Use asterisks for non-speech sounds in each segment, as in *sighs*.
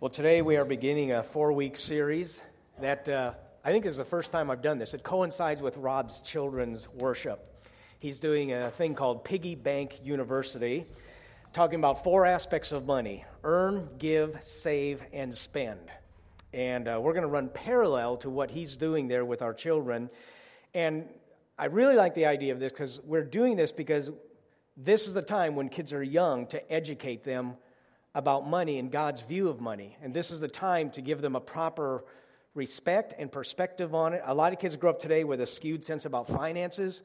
Well, today we are beginning a four week series that uh, I think is the first time I've done this. It coincides with Rob's children's worship. He's doing a thing called Piggy Bank University, talking about four aspects of money earn, give, save, and spend. And uh, we're going to run parallel to what he's doing there with our children. And I really like the idea of this because we're doing this because this is the time when kids are young to educate them about money and God's view of money. And this is the time to give them a proper respect and perspective on it. A lot of kids grow up today with a skewed sense about finances,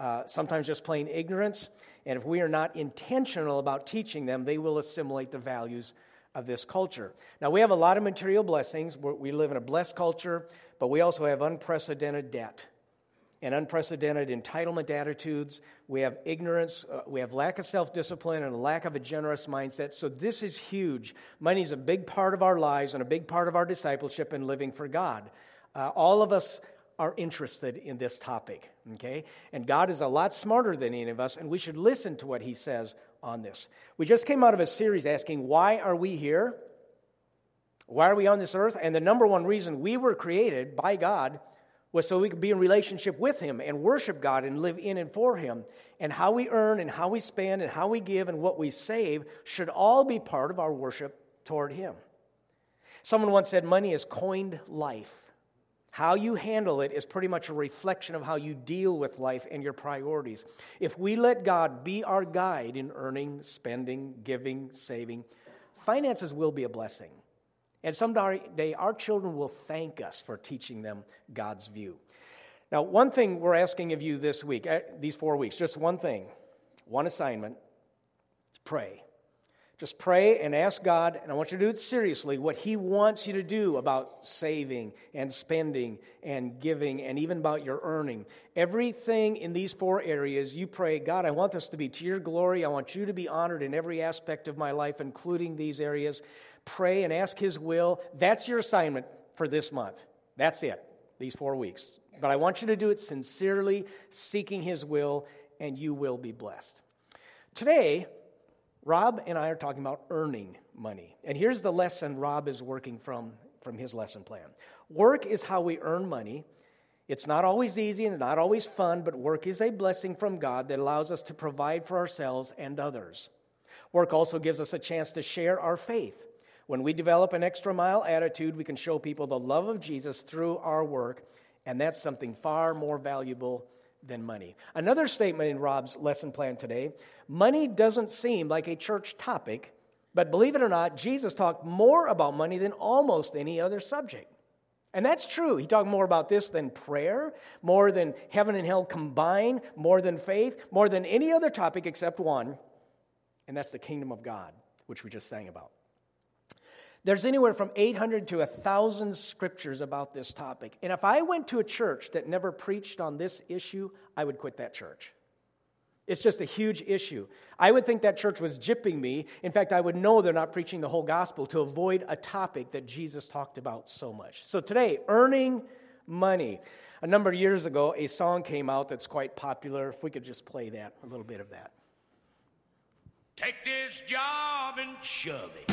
uh, sometimes just plain ignorance. And if we are not intentional about teaching them, they will assimilate the values of this culture. Now, we have a lot of material blessings. We live in a blessed culture, but we also have unprecedented debt and unprecedented entitlement attitudes. We have ignorance, uh, we have lack of self discipline, and a lack of a generous mindset. So, this is huge. Money is a big part of our lives and a big part of our discipleship and living for God. Uh, all of us are interested in this topic, okay? And God is a lot smarter than any of us, and we should listen to what He says on this. We just came out of a series asking, Why are we here? Why are we on this earth? And the number one reason we were created by God was so we could be in relationship with Him and worship God and live in and for Him. And how we earn and how we spend and how we give and what we save should all be part of our worship toward Him. Someone once said, Money is coined life. How you handle it is pretty much a reflection of how you deal with life and your priorities. If we let God be our guide in earning, spending, giving, saving, finances will be a blessing. And someday our children will thank us for teaching them God's view. Now, one thing we're asking of you this week, eh, these four weeks, just one thing, one assignment, pray. Just pray and ask God, and I want you to do it seriously, what He wants you to do about saving and spending and giving and even about your earning. Everything in these four areas, you pray, God, I want this to be to your glory. I want you to be honored in every aspect of my life, including these areas pray and ask His will. That's your assignment for this month. That's it, these four weeks. But I want you to do it sincerely, seeking His will, and you will be blessed. Today, Rob and I are talking about earning money. And here's the lesson Rob is working from from his lesson plan. Work is how we earn money. It's not always easy and not always fun, but work is a blessing from God that allows us to provide for ourselves and others. Work also gives us a chance to share our faith. When we develop an extra mile attitude, we can show people the love of Jesus through our work, and that's something far more valuable than money. Another statement in Rob's lesson plan today money doesn't seem like a church topic, but believe it or not, Jesus talked more about money than almost any other subject. And that's true. He talked more about this than prayer, more than heaven and hell combined, more than faith, more than any other topic except one, and that's the kingdom of God, which we just sang about. There's anywhere from 800 to 1,000 scriptures about this topic. And if I went to a church that never preached on this issue, I would quit that church. It's just a huge issue. I would think that church was jipping me. In fact, I would know they're not preaching the whole gospel to avoid a topic that Jesus talked about so much. So today, earning money. A number of years ago, a song came out that's quite popular. If we could just play that, a little bit of that. Take this job and shove it.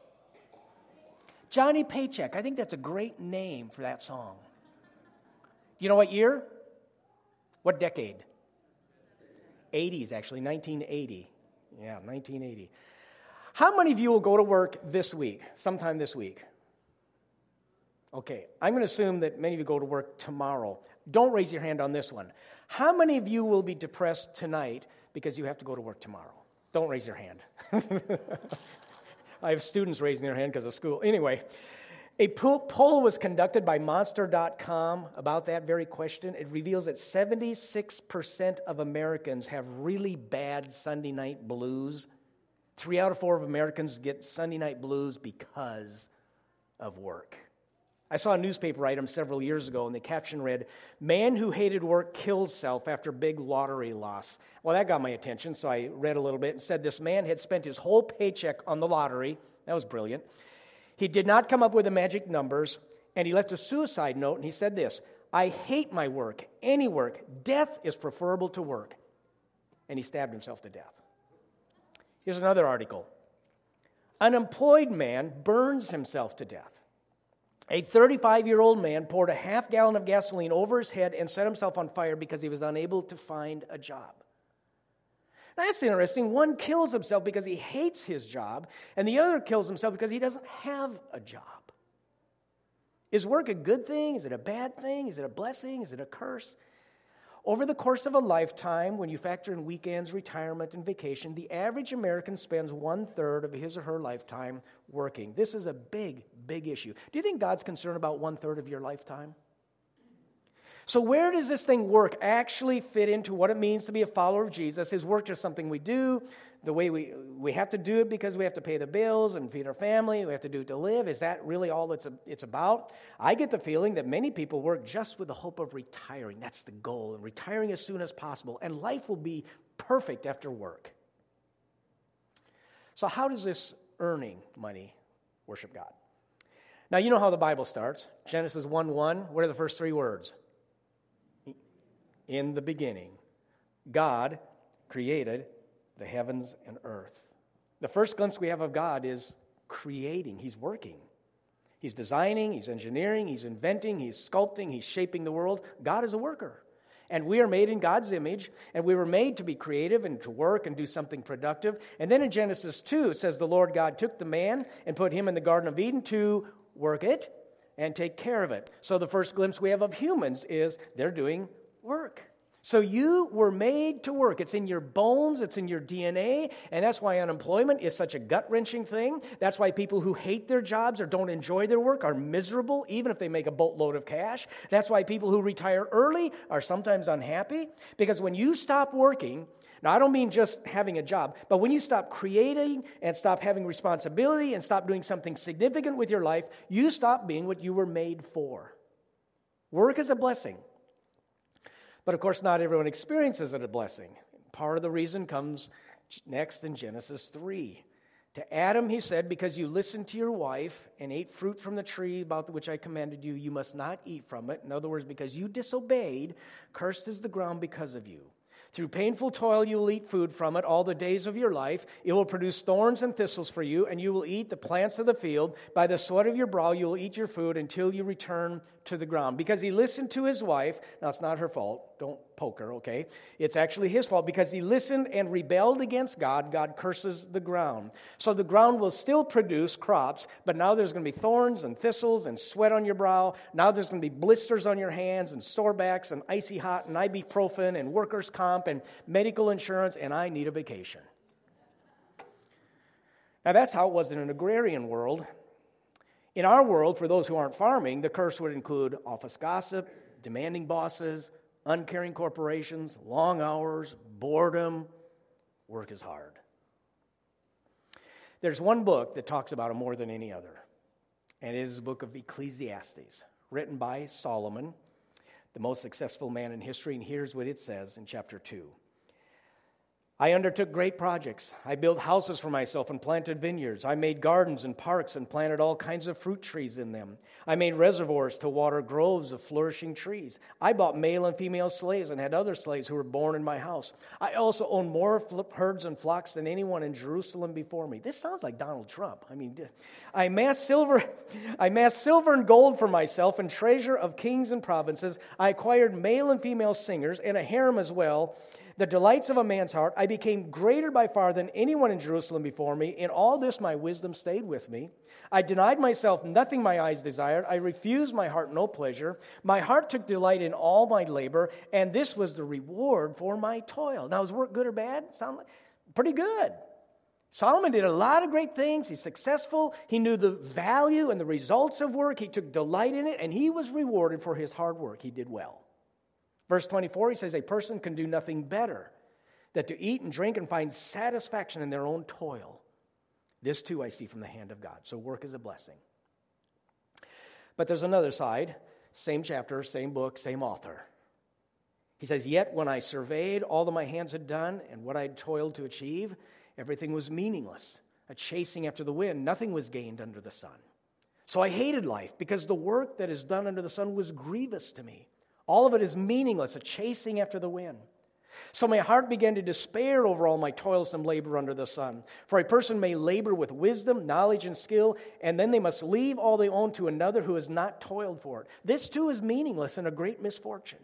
Johnny Paycheck. I think that's a great name for that song. Do you know what year? What decade? 80s, actually, 1980. Yeah, 1980. How many of you will go to work this week, sometime this week? Okay, I'm going to assume that many of you go to work tomorrow. Don't raise your hand on this one. How many of you will be depressed tonight because you have to go to work tomorrow? Don't raise your hand. *laughs* I have students raising their hand because of school. Anyway, a poll was conducted by Monster.com about that very question. It reveals that 76% of Americans have really bad Sunday night blues. Three out of four of Americans get Sunday night blues because of work. I saw a newspaper item several years ago, and the caption read, Man who hated work kills self after big lottery loss. Well, that got my attention, so I read a little bit and said this man had spent his whole paycheck on the lottery. That was brilliant. He did not come up with the magic numbers, and he left a suicide note, and he said this I hate my work, any work. Death is preferable to work. And he stabbed himself to death. Here's another article Unemployed man burns himself to death. A 35 year old man poured a half gallon of gasoline over his head and set himself on fire because he was unable to find a job. Now, that's interesting. One kills himself because he hates his job, and the other kills himself because he doesn't have a job. Is work a good thing? Is it a bad thing? Is it a blessing? Is it a curse? Over the course of a lifetime, when you factor in weekends, retirement, and vacation, the average American spends one third of his or her lifetime working. This is a big, big issue. Do you think God's concerned about one third of your lifetime? So, where does this thing work actually fit into what it means to be a follower of Jesus? Is work just something we do? The way we, we have to do it because we have to pay the bills and feed our family, we have to do it to live. Is that really all it's, it's about? I get the feeling that many people work just with the hope of retiring. That's the goal, and retiring as soon as possible. And life will be perfect after work. So, how does this earning money worship God? Now, you know how the Bible starts Genesis 1 1. What are the first three words? In the beginning, God created the heavens and earth. The first glimpse we have of God is creating, He's working. He's designing, He's engineering, He's inventing, He's sculpting, He's shaping the world. God is a worker. And we are made in God's image, and we were made to be creative and to work and do something productive. And then in Genesis 2, it says, The Lord God took the man and put him in the Garden of Eden to work it and take care of it. So the first glimpse we have of humans is they're doing work. So you were made to work. It's in your bones, it's in your DNA, and that's why unemployment is such a gut wrenching thing. That's why people who hate their jobs or don't enjoy their work are miserable, even if they make a boatload of cash. That's why people who retire early are sometimes unhappy, because when you stop working, now, I don't mean just having a job, but when you stop creating and stop having responsibility and stop doing something significant with your life, you stop being what you were made for. Work is a blessing. But of course, not everyone experiences it a blessing. Part of the reason comes next in Genesis 3. To Adam, he said, Because you listened to your wife and ate fruit from the tree about which I commanded you, you must not eat from it. In other words, because you disobeyed, cursed is the ground because of you. Through painful toil, you will eat food from it all the days of your life. It will produce thorns and thistles for you, and you will eat the plants of the field. By the sweat of your brow, you will eat your food until you return to the ground. Because he listened to his wife. Now, it's not her fault. Don't poke her, okay? It's actually his fault. Because he listened and rebelled against God, God curses the ground. So the ground will still produce crops, but now there's going to be thorns and thistles and sweat on your brow. Now there's going to be blisters on your hands and sore backs and icy hot and ibuprofen and workers' comp and medical insurance, and I need a vacation. Now, that's how it was in an agrarian world. In our world, for those who aren't farming, the curse would include office gossip, demanding bosses, uncaring corporations, long hours, boredom. Work is hard. There's one book that talks about it more than any other, and it is the book of Ecclesiastes, written by Solomon, the most successful man in history. And here's what it says in chapter 2 I undertook great projects. I built houses for myself and planted vineyards. I made gardens and parks and planted all kinds of fruit trees in them. I made reservoirs to water groves of flourishing trees. I bought male and female slaves and had other slaves who were born in my house. I also owned more herds and flocks than anyone in Jerusalem before me. This sounds like Donald Trump. I mean, I amassed silver, *laughs* I amassed silver and gold for myself and treasure of kings and provinces. I acquired male and female singers and a harem as well the delights of a man's heart. I became greater by far than anyone in Jerusalem before me. In all this, my wisdom stayed with me. I denied myself nothing my eyes desired. I refused my heart no pleasure. My heart took delight in all my labor, and this was the reward for my toil. Now, is work good or bad? Sound like pretty good. Solomon did a lot of great things. He's successful. He knew the value and the results of work. He took delight in it, and he was rewarded for his hard work. He did well. Verse 24, he says, A person can do nothing better than to eat and drink and find satisfaction in their own toil. This too I see from the hand of God. So work is a blessing. But there's another side, same chapter, same book, same author. He says, Yet when I surveyed all that my hands had done and what I had toiled to achieve, everything was meaningless, a chasing after the wind. Nothing was gained under the sun. So I hated life because the work that is done under the sun was grievous to me. All of it is meaningless, a chasing after the wind. So my heart began to despair over all my toilsome labor under the sun. For a person may labor with wisdom, knowledge, and skill, and then they must leave all they own to another who has not toiled for it. This too is meaningless and a great misfortune.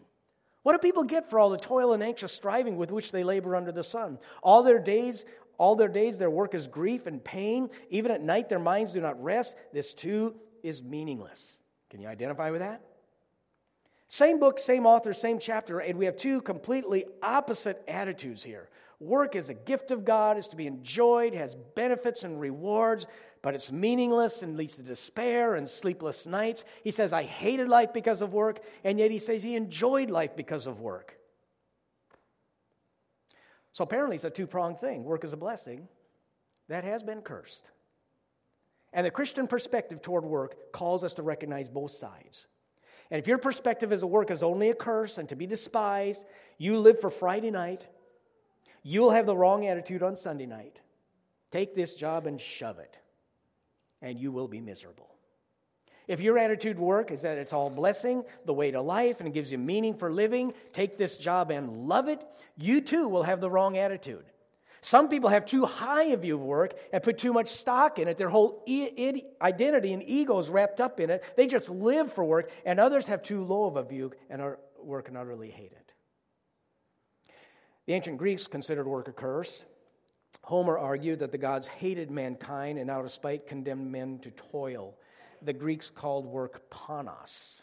What do people get for all the toil and anxious striving with which they labor under the sun? All their days, all their days, their work is grief and pain. Even at night, their minds do not rest. This too is meaningless. Can you identify with that? Same book, same author, same chapter, and we have two completely opposite attitudes here. Work is a gift of God, is to be enjoyed, has benefits and rewards, but it's meaningless and leads to despair and sleepless nights. He says, I hated life because of work, and yet he says he enjoyed life because of work. So apparently, it's a two pronged thing. Work is a blessing that has been cursed. And the Christian perspective toward work calls us to recognize both sides. And if your perspective as a work is only a curse and to be despised, you live for Friday night, you'll have the wrong attitude on Sunday night. Take this job and shove it, and you will be miserable. If your attitude work is that it's all blessing, the way to life, and it gives you meaning for living, take this job and love it, you too will have the wrong attitude. Some people have too high a view of work and put too much stock in it. Their whole identity and ego is wrapped up in it. They just live for work, and others have too low of a view and are work and utterly hate it. The ancient Greeks considered work a curse. Homer argued that the gods hated mankind and out of spite condemned men to toil. The Greeks called work panos,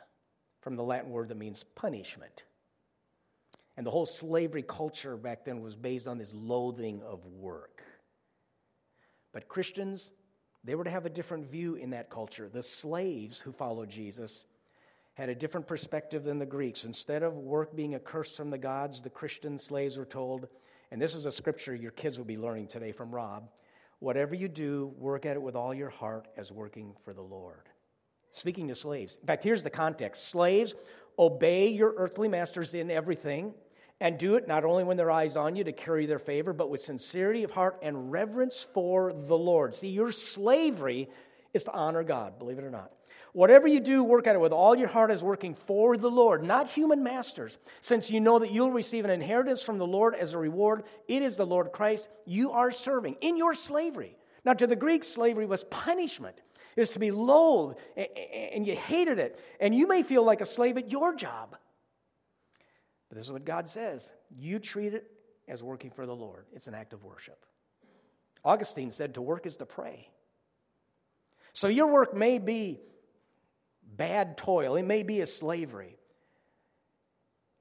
from the Latin word that means punishment. And the whole slavery culture back then was based on this loathing of work. But Christians, they were to have a different view in that culture. The slaves who followed Jesus had a different perspective than the Greeks. Instead of work being a curse from the gods, the Christian slaves were told, and this is a scripture your kids will be learning today from Rob whatever you do, work at it with all your heart as working for the Lord. Speaking to slaves. In fact, here's the context Slaves, obey your earthly masters in everything and do it not only when their eyes on you to carry their favor, but with sincerity of heart and reverence for the Lord. See, your slavery is to honor God, believe it or not. Whatever you do, work at it with all your heart as working for the Lord, not human masters. Since you know that you'll receive an inheritance from the Lord as a reward, it is the Lord Christ you are serving in your slavery. Now, to the Greeks, slavery was punishment. It was to be loathed, and you hated it. And you may feel like a slave at your job. But this is what God says you treat it as working for the Lord, it's an act of worship. Augustine said to work is to pray. So your work may be bad toil, it may be a slavery.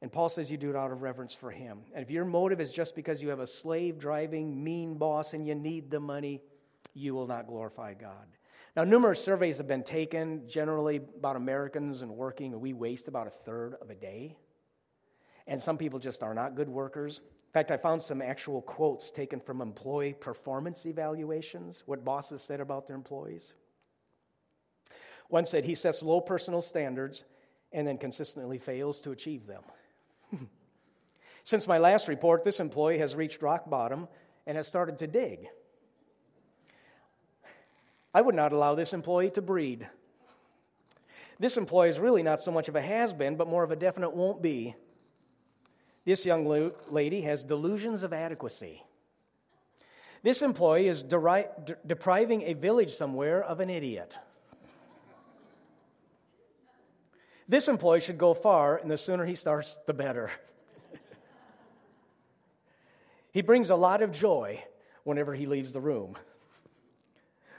And Paul says you do it out of reverence for him. And if your motive is just because you have a slave driving, mean boss and you need the money, you will not glorify God. Now, numerous surveys have been taken generally about Americans and working, we waste about a third of a day. And some people just are not good workers. In fact, I found some actual quotes taken from employee performance evaluations, what bosses said about their employees. One said he sets low personal standards and then consistently fails to achieve them. *laughs* Since my last report, this employee has reached rock bottom and has started to dig. I would not allow this employee to breed. This employee is really not so much of a has been, but more of a definite won't be. This young lady has delusions of adequacy. This employee is deri- de- depriving a village somewhere of an idiot. This employee should go far, and the sooner he starts, the better. he brings a lot of joy whenever he leaves the room.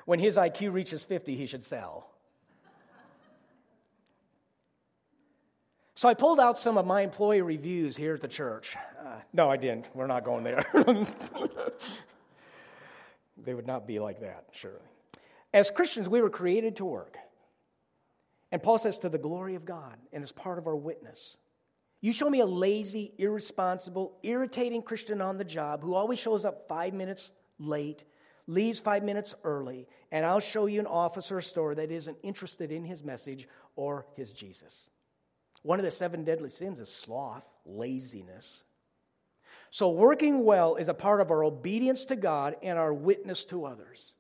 When his IQ reaches 50, he should sell. So I pulled out some of my employee reviews here at the church. Uh, no, I didn't. We're not going there. *laughs* they would not be like that, surely. As Christians, we were created to work. And Paul says, to the glory of God, and as part of our witness. You show me a lazy, irresponsible, irritating Christian on the job who always shows up five minutes late, leaves five minutes early, and I'll show you an office or a store that isn't interested in his message or his Jesus. One of the seven deadly sins is sloth, laziness. So, working well is a part of our obedience to God and our witness to others.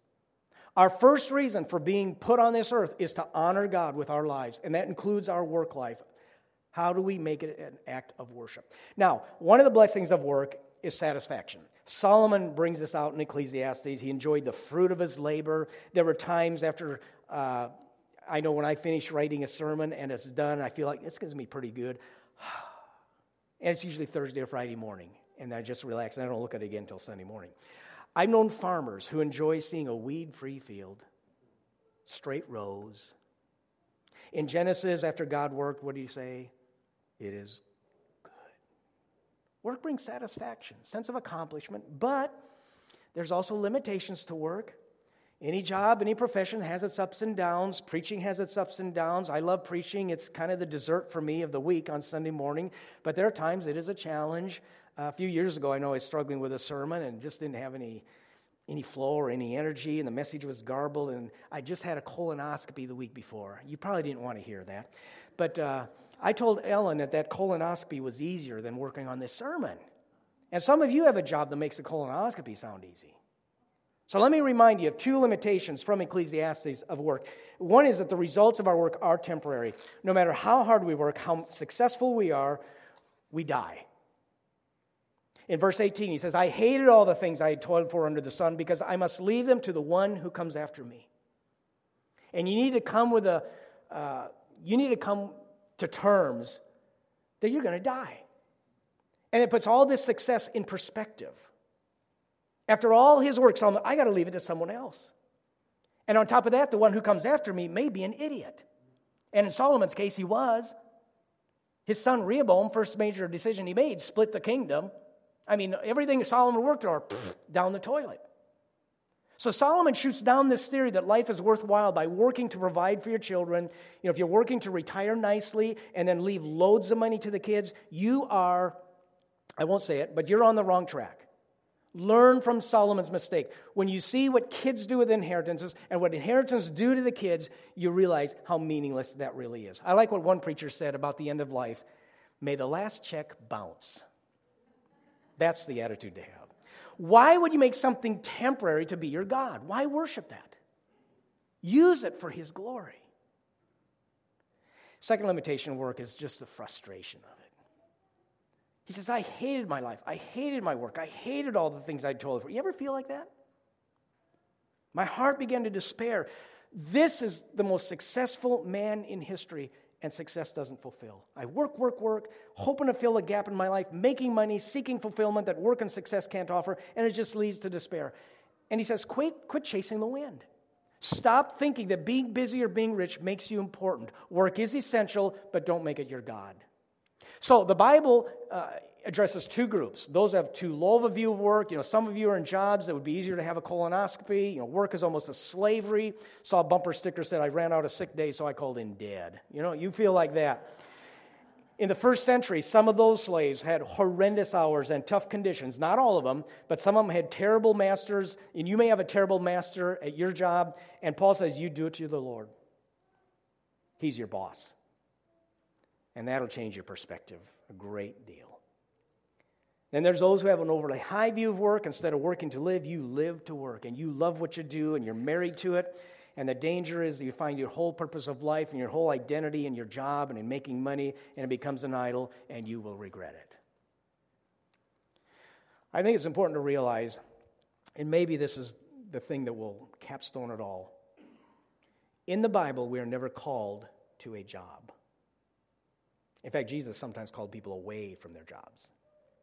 Our first reason for being put on this earth is to honor God with our lives, and that includes our work life. How do we make it an act of worship? Now, one of the blessings of work is satisfaction. Solomon brings this out in Ecclesiastes. He enjoyed the fruit of his labor. There were times after, uh, I know when I finish writing a sermon and it's done, I feel like this gives me pretty good. *sighs* And it's usually Thursday or Friday morning, and I just relax and I don't look at it again until Sunday morning. I've known farmers who enjoy seeing a weed free field, straight rows. In Genesis, after God worked, what do you say? It is good. Work brings satisfaction, sense of accomplishment, but there's also limitations to work. Any job, any profession has its ups and downs. Preaching has its ups and downs. I love preaching. It's kind of the dessert for me of the week on Sunday morning, but there are times it is a challenge. Uh, a few years ago, I know I was struggling with a sermon and just didn't have any, any flow or any energy, and the message was garbled, and I just had a colonoscopy the week before. You probably didn't want to hear that. But uh, I told Ellen that that colonoscopy was easier than working on this sermon. And some of you have a job that makes a colonoscopy sound easy. So let me remind you of two limitations from Ecclesiastes of work. One is that the results of our work are temporary. No matter how hard we work, how successful we are, we die. In verse 18, he says, I hated all the things I had toiled for under the sun because I must leave them to the one who comes after me. And you need to come with a, uh, you need to come to terms that you're going to die. And it puts all this success in perspective. After all his work, Solomon, I got to leave it to someone else. And on top of that, the one who comes after me may be an idiot. And in Solomon's case, he was. His son Rehoboam, first major decision he made, split the kingdom I mean, everything Solomon worked on, down the toilet. So Solomon shoots down this theory that life is worthwhile by working to provide for your children. You know, if you're working to retire nicely and then leave loads of money to the kids, you are, I won't say it, but you're on the wrong track. Learn from Solomon's mistake. When you see what kids do with inheritances and what inheritances do to the kids, you realize how meaningless that really is. I like what one preacher said about the end of life may the last check bounce. That's the attitude to have. Why would you make something temporary to be your God? Why worship that? Use it for His glory. Second limitation work is just the frustration of it. He says, I hated my life. I hated my work. I hated all the things I'd told for. You ever feel like that? My heart began to despair. This is the most successful man in history and success doesn't fulfill. I work, work, work, hoping to fill a gap in my life, making money, seeking fulfillment that work and success can't offer, and it just leads to despair. And he says, quit, quit chasing the wind. Stop thinking that being busy or being rich makes you important. Work is essential, but don't make it your God. So the Bible uh, addresses two groups. Those have too low of a view of work. You know, some of you are in jobs that would be easier to have a colonoscopy. You know, work is almost a slavery. Saw a bumper sticker said, I ran out of sick days, so I called in dead. You know, you feel like that. In the first century, some of those slaves had horrendous hours and tough conditions. Not all of them, but some of them had terrible masters. And you may have a terrible master at your job. And Paul says, You do it to the Lord. He's your boss. And that'll change your perspective a great deal. Then there's those who have an overly high view of work. Instead of working to live, you live to work. And you love what you do and you're married to it. And the danger is that you find your whole purpose of life and your whole identity in your job and in making money, and it becomes an idol, and you will regret it. I think it's important to realize, and maybe this is the thing that will capstone it all. In the Bible, we are never called to a job. In fact, Jesus sometimes called people away from their jobs.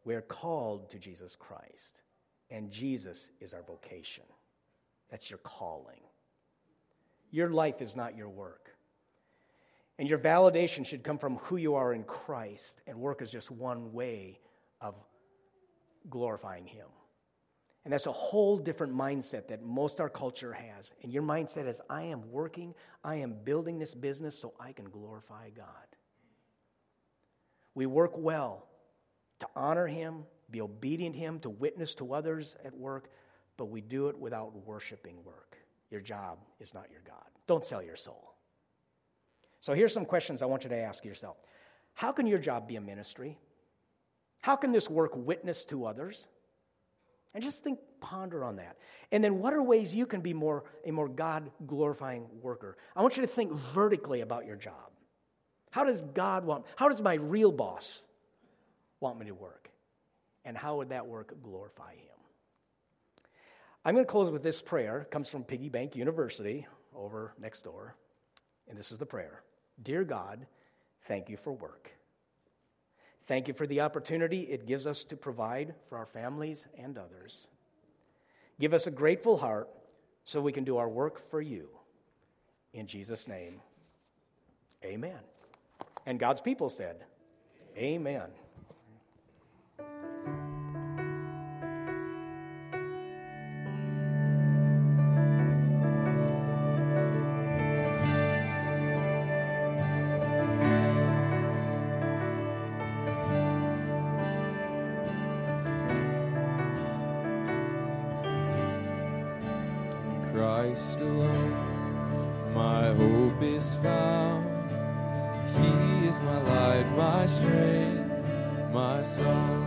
We're called to Jesus Christ, and Jesus is our vocation. That's your calling. Your life is not your work. And your validation should come from who you are in Christ, and work is just one way of glorifying Him. And that's a whole different mindset that most our culture has. And your mindset is I am working, I am building this business so I can glorify God. We work well to honor Him, be obedient to Him, to witness to others at work, but we do it without worshiping work. Your job is not your God. Don't sell your soul. So here's some questions I want you to ask yourself How can your job be a ministry? How can this work witness to others? And just think, ponder on that. And then, what are ways you can be more, a more God glorifying worker? I want you to think vertically about your job. How does God want, how does my real boss want me to work? And how would that work glorify Him? I'm going to close with this prayer. It comes from Piggy Bank University over next door. And this is the prayer Dear God, thank you for work. Thank you for the opportunity it gives us to provide for our families and others. Give us a grateful heart so we can do our work for you. In Jesus' name, amen. And God's people said, Amen. My light,